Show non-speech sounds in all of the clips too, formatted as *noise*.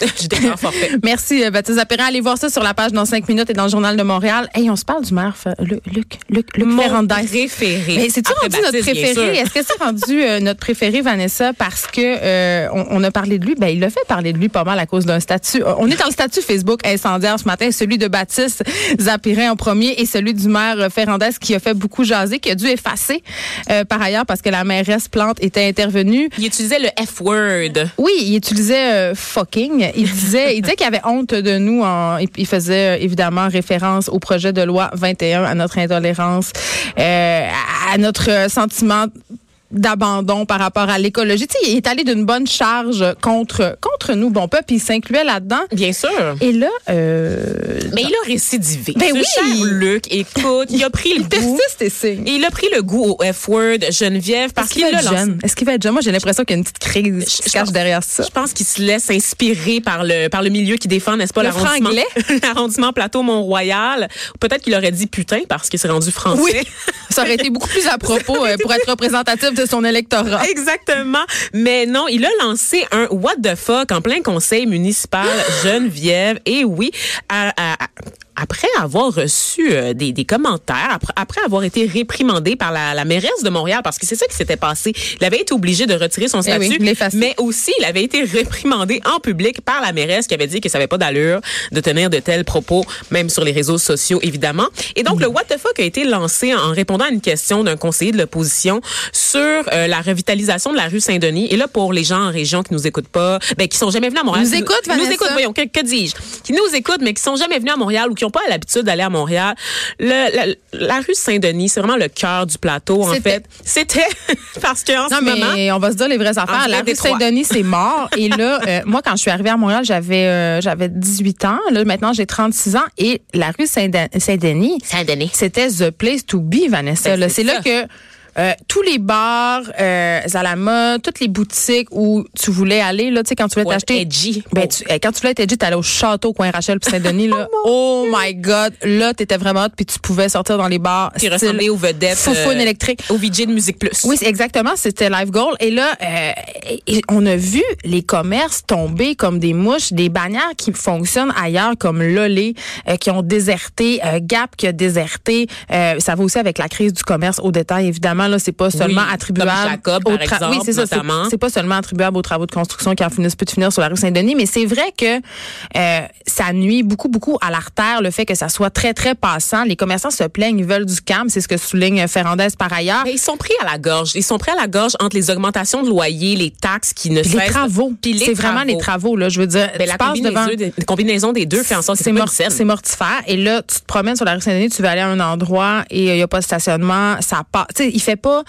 *laughs* J'étais grand forfait. Merci, euh, Baptiste Zapérin. Allez voir ça sur la page dans 5 minutes et dans le Journal de Montréal. Hey, on se parle du maire, Fa- Luc, Luc, Luc, Luc Mon Ferrandez. préféré. Mais c'est-tu Après rendu notre Baptiste, préféré? Est-ce que c'est rendu euh, notre préféré, Vanessa, parce que euh, on, on a parlé de lui? Ben, il a fait parler de lui pas mal à cause d'un statut. Euh, On est dans le statut Facebook incendiaire ce matin, celui de Baptiste Zapirin en premier et celui du maire euh, Ferrandez qui a fait beaucoup jaser, qui a dû effacer euh, par ailleurs parce que la mairesse Plante était intervenue. Il utilisait le F-word. Oui, il utilisait euh, Il disait, il disait qu'il avait honte de nous. En, il, faisait euh, évidemment référence au projet de loi 21, à notre intolérance, euh, à notre sentiment d'abandon par rapport à l'écologie. Tu sais, il est allé d'une bonne charge contre contre nous, bon peuple. Il s'incluait là-dedans. Bien sûr. Et là, euh, Mais il a récidivé. Ben Ce oui. cher Luc, écoute, il a pris le il goût. persiste et signe. Il a pris le goût au F-word Geneviève parce qu'il qu'il va être lancé. jeune? Est-ce qu'il va être jeune? Moi, j'ai l'impression qu'il y a une petite crise qui se cache pense- derrière ça. Je pense qu'il se laisse inspirer par le par le milieu qui défend, n'est-ce pas, Le l'arrondissement, franglais. *laughs* l'arrondissement plateau Mont-Royal. Peut-être qu'il aurait dit putain parce qu'il s'est rendu français. Oui, ça aurait été beaucoup plus à propos *laughs* euh, pour être représentatif de son électorat. Exactement. Mais non, il a lancé un what the fuck en plein conseil municipal *gasps* Geneviève. Et oui, à- à- à- après avoir reçu euh, des, des commentaires, après, après avoir été réprimandé par la, la mairesse de Montréal, parce que c'est ça qui s'était passé. Il avait été obligé de retirer son Eh oui, statut, l'effacer. mais aussi il avait été réprimandé en public par la mairesse qui avait dit que ça n'avait pas d'allure de tenir de tels propos, même sur les réseaux sociaux, évidemment. Et donc, le what the fuck a été lancé en répondant à une question d'un conseiller de l'opposition sur euh, la revitalisation de la rue Saint-Denis. Et là, pour les gens en région qui nous écoutent pas, ben, qui sont jamais venus à Montréal. Nous écoutent, nous écoutent, voyons, que, que dis-je? Qui nous écoutent, mais qui sont jamais venus à Montréal ou qui n'ont pas l'habitude d'aller à Montréal. Le, la, la rue Saint-Denis, c'est vraiment le cœur du plateau, en fait. C'était *laughs* parce qu'en Non, ce moment, mais on va se dire les vraies affaires. La rue. Saint-Denis, c'est mort. Et là, *laughs* euh, moi, quand je suis arrivée à Montréal, j'avais euh, j'avais 18 ans. Là, maintenant, j'ai 36 ans. Et la rue Saint-De- Saint-Denis, Saint-Denis. c'était the place to be, Vanessa. Ben, là. c'est là que euh, tous les bars euh, à la mode, toutes les boutiques où tu voulais aller, là, tu sais, quand tu voulais Ouais, t'acheter. edgy. Ben, Oh. tu- euh, quand tu voulais être edgy, t'allais au château coin Rachel puis Saint-Denis, là. *laughs* oh my God. Là, t'étais vraiment hot puis tu pouvais sortir dans les bars. qui ressemblait aux vedettes. Foufoune euh, électrique. Au VJ de Musique Plus. Oui, exactement, c'était Live Goal. Et là, euh, et- on a vu les commerces tomber comme des mouches, des bannières qui fonctionnent ailleurs comme Lolé, euh, qui ont déserté, euh, Gap qui a déserté. Euh, ça va aussi avec la crise du commerce au détail, évidemment. Là, c'est pas seulement Oui, attribuable comme Jacob, aux par tra- exemple, Oui, c'est ça. pas seulement attribuable aux travaux de construction qui en finissent plus de finir sur la rue Saint-Denis, mais c'est vrai que euh, ça nuit beaucoup, beaucoup à l'artère, le fait que ça soit très, très passant. Les commerçants se plaignent, ils veulent du calme. C'est ce que souligne Ferrandez par ailleurs. Mais ils sont pris à la gorge. Ils sont pris à la gorge entre les augmentations de loyer, les taxes qui ne Puis les cessent. travaux. Puis les C'est vraiment les travaux, là. Je veux dire, Ben, tu la devant. combinaison, des, la combinaison des deux fait en sorte que C'est c'est mortifère. Et là, tu te promènes sur la rue Saint-Denis, tu vas aller à un endroit et il n'y a pas de stationnement. Ça part. Tu sais, il fait pas.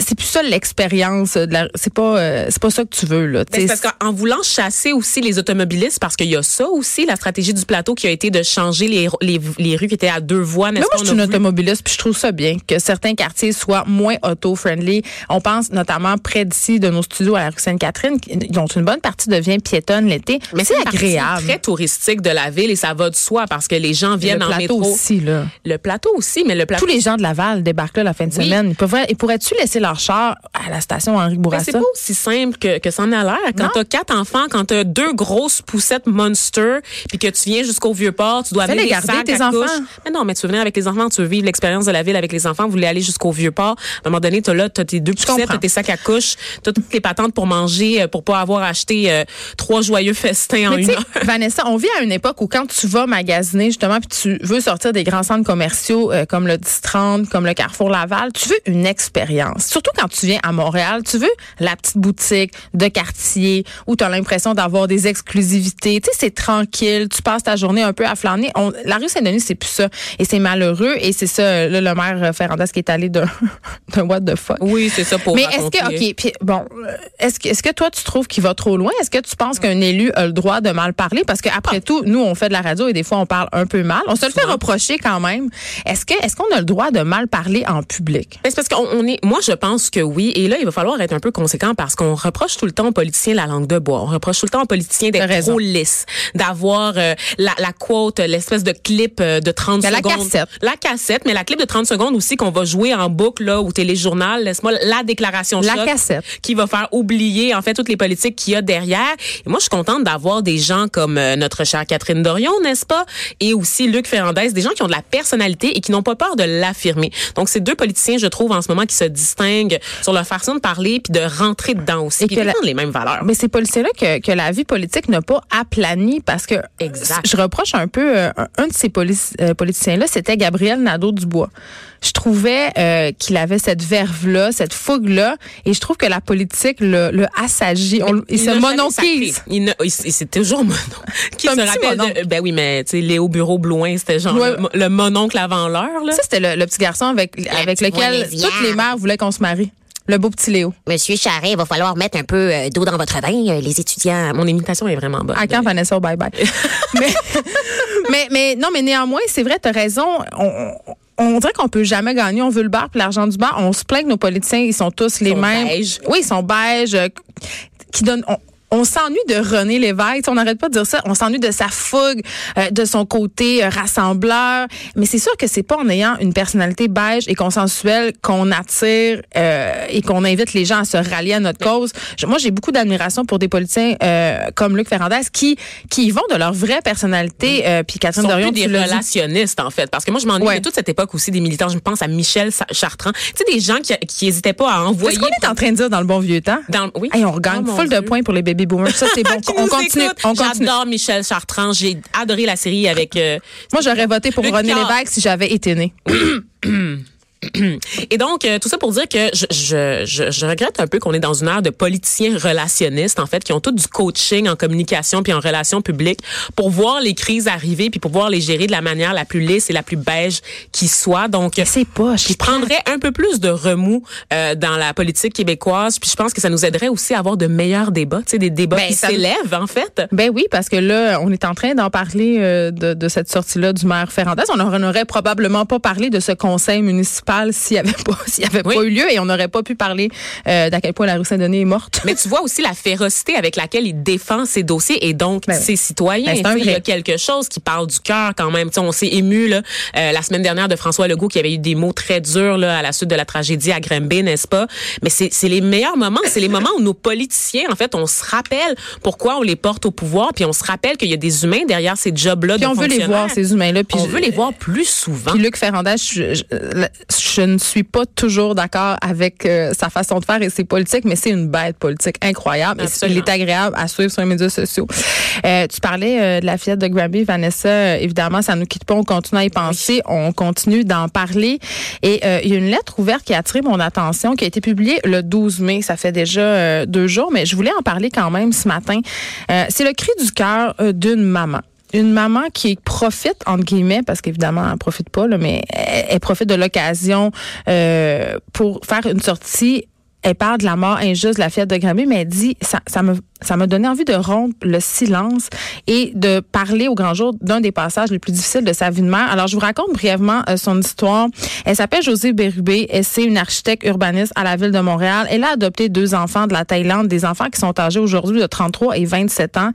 C'est plus ça l'expérience. de la- C'est pas, euh, c'est pas ça que tu veux, là. Ben, parce qu'en voulant chasser aussi les automobilistes, parce qu'il y a ça aussi, la stratégie du plateau qui a été de changer les, les, les rues qui étaient à deux voies, Mais moi, je suis une automobiliste, puis je trouve ça bien que certains quartiers soient moins auto-friendly. On pense notamment près d'ici de nos studios à la rue Sainte-Catherine, dont une bonne partie devient piétonne l'été. Mais c'est agréable. très touristique de la ville et ça va de soi parce que les gens viennent le en plateau métro. aussi, là. Le plateau aussi, mais le plateau. Tous les gens de Laval débarquent là la fin de Oui. semaine. Ils, ils pourraient-tu laisser leur char à la station Henri Ben, Bourassa? c'est pas aussi simple que, que ça en a l'air. Quand t'as quatre enfants, quand t'as deux grosses poussettes Monster, puis que tu viens jusqu'au Vieux-Port, tu dois Fais-les amener des garder, sacs tes à enfants. Mais non, mais tu veux venir avec les enfants, tu veux vivre l'expérience de la ville avec les enfants, vous voulez aller jusqu'au Vieux-Port. À un moment donné, t'as là, t'as tes deux poussettes, t'as tes sacs à couches, t'as toutes les patentes pour manger, euh, pour pas avoir acheté euh, trois joyeux festins en une heure. *laughs* Vanessa, on vit à une époque où quand tu vas magasiner justement puis tu veux sortir des grands centres commerciaux euh, comme le 10-30, comme le Carrefour Laval, tu veux une expérience. Surtout quand tu viens à Montréal, tu veux la petite boutique de quartier où tu as l'impression d'avoir des exclusivités. Tu sais, c'est tranquille, tu passes ta journée un peu à flâner. On, la rue Saint-Denis, c'est plus ça. Et c'est malheureux. Et c'est ça, là, le maire Ferrandas qui est allé *laughs* d'un what the fuck. Oui, c'est ça pour Mais est-ce que, OK, puis bon, euh, est-ce que, est-ce que toi, tu trouves qu'il va trop loin? Est-ce que tu penses qu'un élu a le droit de mal parler? Parce qu'après Ah. tout, nous, on fait de la radio et des fois, on parle un peu mal. On se le fait reprocher quand même. Est-ce que, est-ce qu'on a le droit de mal parler en public? Ben, C'est parce qu'on on est. Moi, je pense que oui. Et là, il va falloir être un peu conséquent parce qu'on reproche tout le temps aux politiciens la langue de bois. On reproche tout le temps aux politiciens d'être trop lisses, d'avoir euh, la, la quote, l'espèce de clip euh, de 30 Ben, la secondes. cassette. La cassette, mais la clip de 30 secondes aussi qu'on va jouer en boucle là au téléjournal. Laisse-moi la déclaration La choc cassette. qui va faire oublier en fait toutes les politiques qu'il y a derrière. Et moi, je suis contente d'avoir des gens comme euh, notre chère Catherine Dorion, n'est-ce pas, et aussi Luc Ferrandez, des gens qui ont de la personnalité et qui n'ont pas peur de l'affirmer. Donc, c'est deux politiciens, je trouve, en ce moment, qui se distinguent sur leur façon de parler puis de rentrer dedans aussi, Et puis que la- les mêmes valeurs. Mais ces policiers-là que, que la vie politique n'a pas aplani parce que Exact. je reproche un peu euh, un, un de ces polici- euh, politiciens-là, c'était Gabriel Nadeau-Dubois. Je trouvais euh, qu'il avait cette verve-là, cette fougue-là, et je trouve que la politique le, le assagit. On- il, se. Il, ne- il- il- *laughs* c'est toujours monon. Qui se rappelle de- ben oui, mais tu sais, Léo Bureau Blouin, c'était genre Ouais. le, le mononcle avant l'heure, là. Ça, c'était le, le petit garçon avec, avec lequel toutes les mères voulaient qu'on se marie. Le beau petit Léo. Monsieur Charret, il va falloir mettre un peu euh, d'eau dans votre bain, euh, les étudiants. Mon imitation est vraiment bonne. À quand Vanessa? Au bye-bye? *laughs* mais, *laughs* mais, mais non, mais néanmoins, c'est vrai, t'as raison. On, on- dirait qu'on peut jamais gagner. On veut le bar puis l'argent du bar. On se plaint que nos politiciens, ils sont tous les sont mêmes. Oui, ils sont beiges. euh, qui donnent. on- on s'ennuie de René Lévesque. On n'arrête pas de dire ça. On s'ennuie de sa fougue, euh, de son côté euh, rassembleur. Mais c'est sûr que c'est pas en ayant une personnalité beige et consensuelle qu'on attire euh, et qu'on invite les gens à se rallier à notre cause. Je- moi, j'ai beaucoup d'admiration pour des politiciens euh, comme Luc Ferrandez qui qui vont de leur vraie personnalité. Euh, puis Catherine sont Dorion, plus des relationnistes en fait parce que moi je m'ennuie Ouais. de toute cette époque aussi des militants je pense à Michel Chartrand tu sais des gens qui qui hésitaient pas à envoyer Qu'est-ce qu'on est en train de dire dans le bon vieux temps? dans oui Hey, on regagne Oh, full de points pour les baby boomers. Ça, c'est bon. *laughs* On continue. écoute? On continue. J'adore Michel Chartrand. J'ai adoré la série avec. euh, Moi, j'aurais voté pour René. Lévesque si j'avais été né. *clears throat* Et donc, euh, tout ça pour dire que je, je, je, je regrette un peu qu'on est dans une ère de politiciens relationnistes, en fait, qui ont tout du coaching en communication puis en relations publiques pour voir les crises arriver puis pour pouvoir les gérer de la manière la plus lisse et la plus beige qui soit. Donc, C'est pas. je prendrais un peu plus de remous euh, dans la politique québécoise. Puis je pense que ça nous aiderait aussi à avoir de meilleurs débats, tu sais, des débats Ben, qui s'élèvent, en fait. Ben oui, parce que là, on est en train d'en parler euh, de, de cette sortie-là du maire Ferrandez. On n'aurait probablement pas parlé de ce conseil municipal s'il n'y avait pas s'il y avait *laughs* Oui. pas eu lieu et on n'aurait pas pu parler euh, d'à quel point la rue Saint-Denis est morte. Mais tu vois aussi la férocité avec laquelle il défend ses dossiers et donc Ben ses citoyens. Ben, il y a quelque chose qui parle du cœur quand même. Tu sais, on s'est ému là, euh, la semaine dernière de François Legault qui avait eu des mots très durs là, à la suite de la tragédie à Granby, n'est-ce pas? Mais c'est c'est les meilleurs moments. C'est les moments où nos politiciens, en fait, on se rappelle pourquoi on les porte au pouvoir, puis on se rappelle qu'il y a des humains derrière ces jobs-là Puis de on veut les voir, ces humains-là. Puis on je- veut les voir plus souvent. Puis Luc Ferrandez, je, je- je ne suis pas toujours d'accord avec euh, sa façon de faire et ses politiques, mais c'est une bête politique incroyable. Et il est agréable à suivre sur les médias sociaux. Euh, tu parlais euh, de la fillette de Granby, Vanessa. Euh, évidemment, ça nous quitte pas. On continue à y penser. On continue d'en parler. Et euh, il y a une lettre ouverte qui a attiré mon attention, qui a été publiée le 12 mai. Ça fait déjà euh, deux jours, mais je voulais en parler quand même ce matin. Euh, c'est le cri du cœur d'une maman une maman qui profite entre guillemets parce qu'évidemment elle profite pas là, mais elle, profite de l'occasion euh, pour faire une sortie. Elle parle de la mort injuste de la fillette de Granby, mais elle dit ça, ça me ça m'a donné envie de rompre le silence et de parler au grand jour d'un des passages les plus difficiles de sa vie de mère. Alors, je vous raconte brièvement euh, son histoire. Elle s'appelle Josée Bérubé et c'est une architecte urbaniste à la ville de Montréal. Elle a adopté deux enfants de la Thaïlande, des enfants qui sont âgés aujourd'hui de 33 et 27 ans.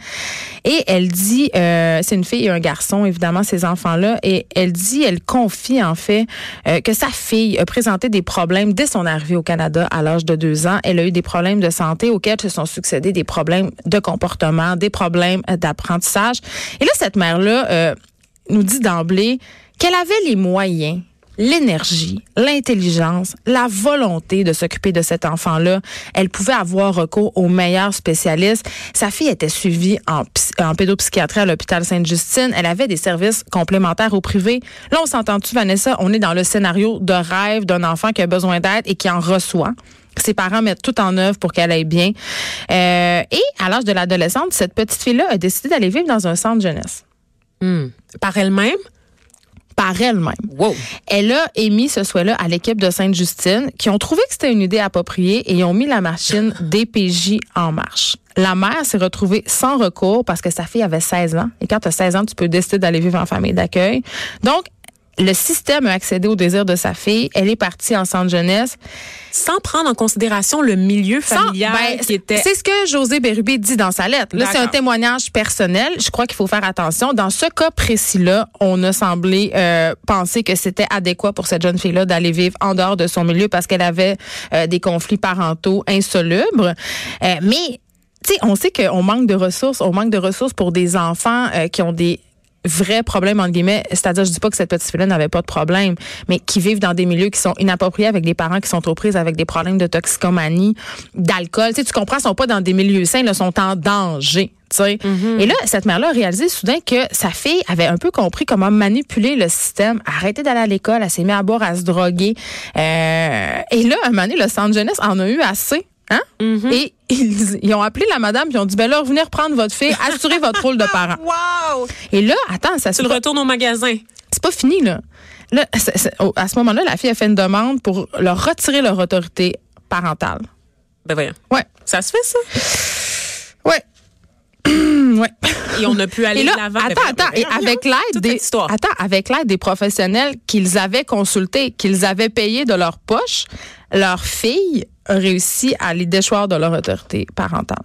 Et elle dit, euh, c'est une fille et un garçon, évidemment, ces enfants-là, et elle dit, elle confie en fait euh, que sa fille a présenté des problèmes dès son arrivée au Canada à l'âge de deux ans. Elle a eu des problèmes de santé auxquels se sont succédés des problèmes de comportement, des problèmes euh, d'apprentissage. Et là, cette mère-là euh, nous dit d'emblée qu'elle avait les moyens l'énergie, l'intelligence, la volonté de s'occuper de cet enfant-là. Elle pouvait avoir recours aux meilleurs spécialistes. Sa fille était suivie en, en pédopsychiatrie à l'hôpital Sainte-Justine. Elle avait des services complémentaires au privé. Là, on s'entend-tu, Vanessa? On est dans le scénario de rêve d'un enfant qui a besoin d'aide et qui en reçoit. Ses parents mettent tout en œuvre pour qu'elle aille bien. Euh, et à l'âge de l'adolescente, cette petite fille-là a décidé d'aller vivre dans un centre jeunesse. Hmm. Par elle-même? par elle-même. Wow. Elle a émis ce souhait-là à l'équipe de Sainte-Justine qui ont trouvé que c'était une idée appropriée et ont mis la machine *laughs* DPJ en marche. La mère s'est retrouvée sans recours parce que sa fille avait 16 ans. Et quand tu as 16 ans, tu peux décider d'aller vivre en famille d'accueil. Donc, le système a accédé au désir de sa fille. Elle est partie en centre jeunesse. Sans prendre en considération le milieu familial ben, qui était... C'est ce que José Bérubé dit dans sa lettre. Là, c'est un témoignage personnel. Je crois qu'il faut faire attention. Dans ce cas précis-là, on a semblé euh, penser que c'était adéquat pour cette jeune fille-là d'aller vivre en dehors de son milieu parce qu'elle avait euh, des conflits parentaux insolubles. Euh, mais tu sais, on sait qu'on manque de ressources, on manque de ressources pour des enfants qui ont des vrais problèmes entre guillemets, c'est-à-dire je dis pas que cette petite fille-là n'avait pas de problème, mais qui vivent dans des milieux qui sont inappropriés avec des parents qui sont trop prises avec des problèmes de toxicomanie, d'alcool, tu sais tu comprends, ils sont pas dans des milieux sains, ils sont en danger. Mm-hmm. Et là, cette mère-là a réalisé soudain que sa fille avait un peu compris comment manipuler le système, arrêter d'aller à l'école, elle s'est mise à boire, à se droguer. Euh, et là, à un moment donné, le centre jeunesse en a eu assez Hein? Mm-hmm. Et ils, ont appelé la madame puis ils ont dit ben là revenez reprendre votre fille, assurez votre rôle de parent. *laughs* Wow! Et là, attends, ça Tu le retournes au magasin. C'est pas fini là. Là, à ce moment-là, la fille a fait une demande pour leur retirer leur autorité parentale. Ben voyons. Ouais. Ça se fait ça? Ouais. *clears throat* ouais. Et on a pu aller et là, de l'avant. Attends, attends. Et avec l'aide des, attends, avec l'aide des professionnels qu'ils avaient consultés, qu'ils avaient payés de leur poche, leur fille a réussi à les déchoir de leur autorité parentale.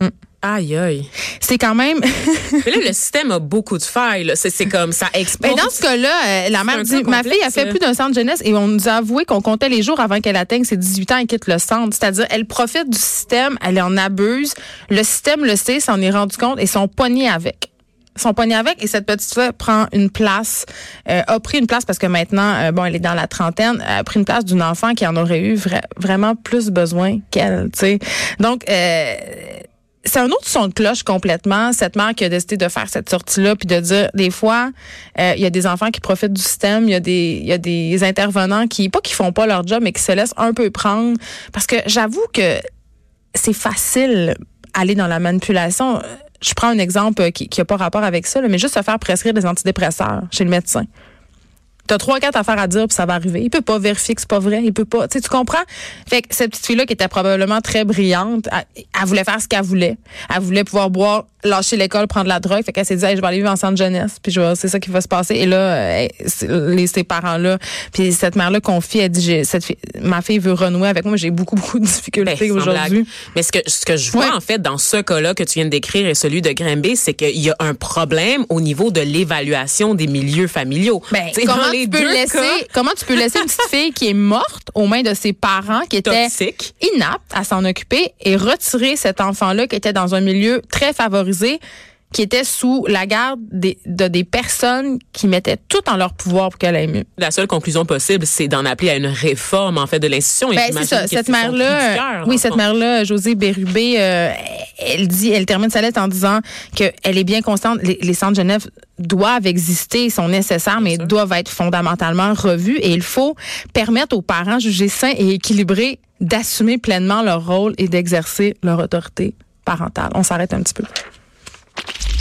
Mm. Aïe, aïe. C'est quand même. Mais là, *laughs* le système a beaucoup de failles. C'est comme ça explose. Mais dans ce cas-là, euh, la mère dit Ma fille a fait plus d'un centre jeunesse et on nous a avoué qu'on comptait les jours avant qu'elle atteigne ses 18 ans et quitte le centre. C'est-à-dire, elle profite du système, elle en abuse. Le système le sait, s'en est rendu compte et sont poignés avec son poignet avec et cette petite fille prend une place, euh, a pris une place parce que maintenant, euh, bon, elle est dans la trentaine, a pris une place d'une enfant qui en aurait eu vraiment plus besoin qu'elle, tu sais. Donc, euh, c'est un autre son de cloche complètement, cette mère qui a décidé de faire cette sortie-là, puis de dire, des fois, il y a des enfants qui profitent du système, il y a des y a des intervenants qui, pas qui font pas leur job, mais qui se laissent un peu prendre. Parce que j'avoue que c'est facile aller dans la manipulation je prends un exemple qui n'a pas rapport avec ça, mais juste se faire prescrire des antidépresseurs chez le médecin. T'as trois, quatre affaires à dire, puis ça va arriver. Il peut pas vérifier que c'est pas vrai. Il peut pas. Tu tu comprends? Fait que cette petite fille-là, qui était probablement très brillante, elle, voulait faire ce qu'elle voulait. Elle voulait pouvoir boire, lâcher l'école, prendre la drogue. Fait qu'elle s'est dit, je vais aller vivre en centre jeunesse. Puis c'est ça qui va se passer. Et là, les, ces parents-là, puis cette mère-là confie, elle dit, cette fille, ma fille veut renouer avec moi. J'ai beaucoup, *laughs* beaucoup de difficultés ben, aujourd'hui. Mais ce que, ce que je vois, en fait, dans ce cas-là que tu viens de décrire et celui de Grimby, c'est qu'il y a un problème au niveau de l'évaluation des milieux familiaux. Ben, tu peux laisser, *laughs* comment tu peux laisser une petite fille qui est morte aux mains de ses parents qui étaient inaptes à s'en occuper et retirer cet enfant-là qui était dans un milieu très favorisé qui était sous la garde des, de des personnes qui mettaient tout en leur pouvoir pour qu'elle aille mieux. La seule conclusion possible, c'est d'en appeler à une réforme en fait de l'institution. Ben, c'est ça. Cette mère-là, oui, cette mère-là, José Bérubé, euh, elle dit, elle termine sa lettre en disant qu'elle est bien constante. Les, les centres de Genève doivent exister, sont nécessaires, mais doivent être fondamentalement revus. Et il faut permettre aux parents jugés sains et équilibrés d'assumer pleinement leur rôle et d'exercer leur autorité parentale. On s'arrête un petit peu.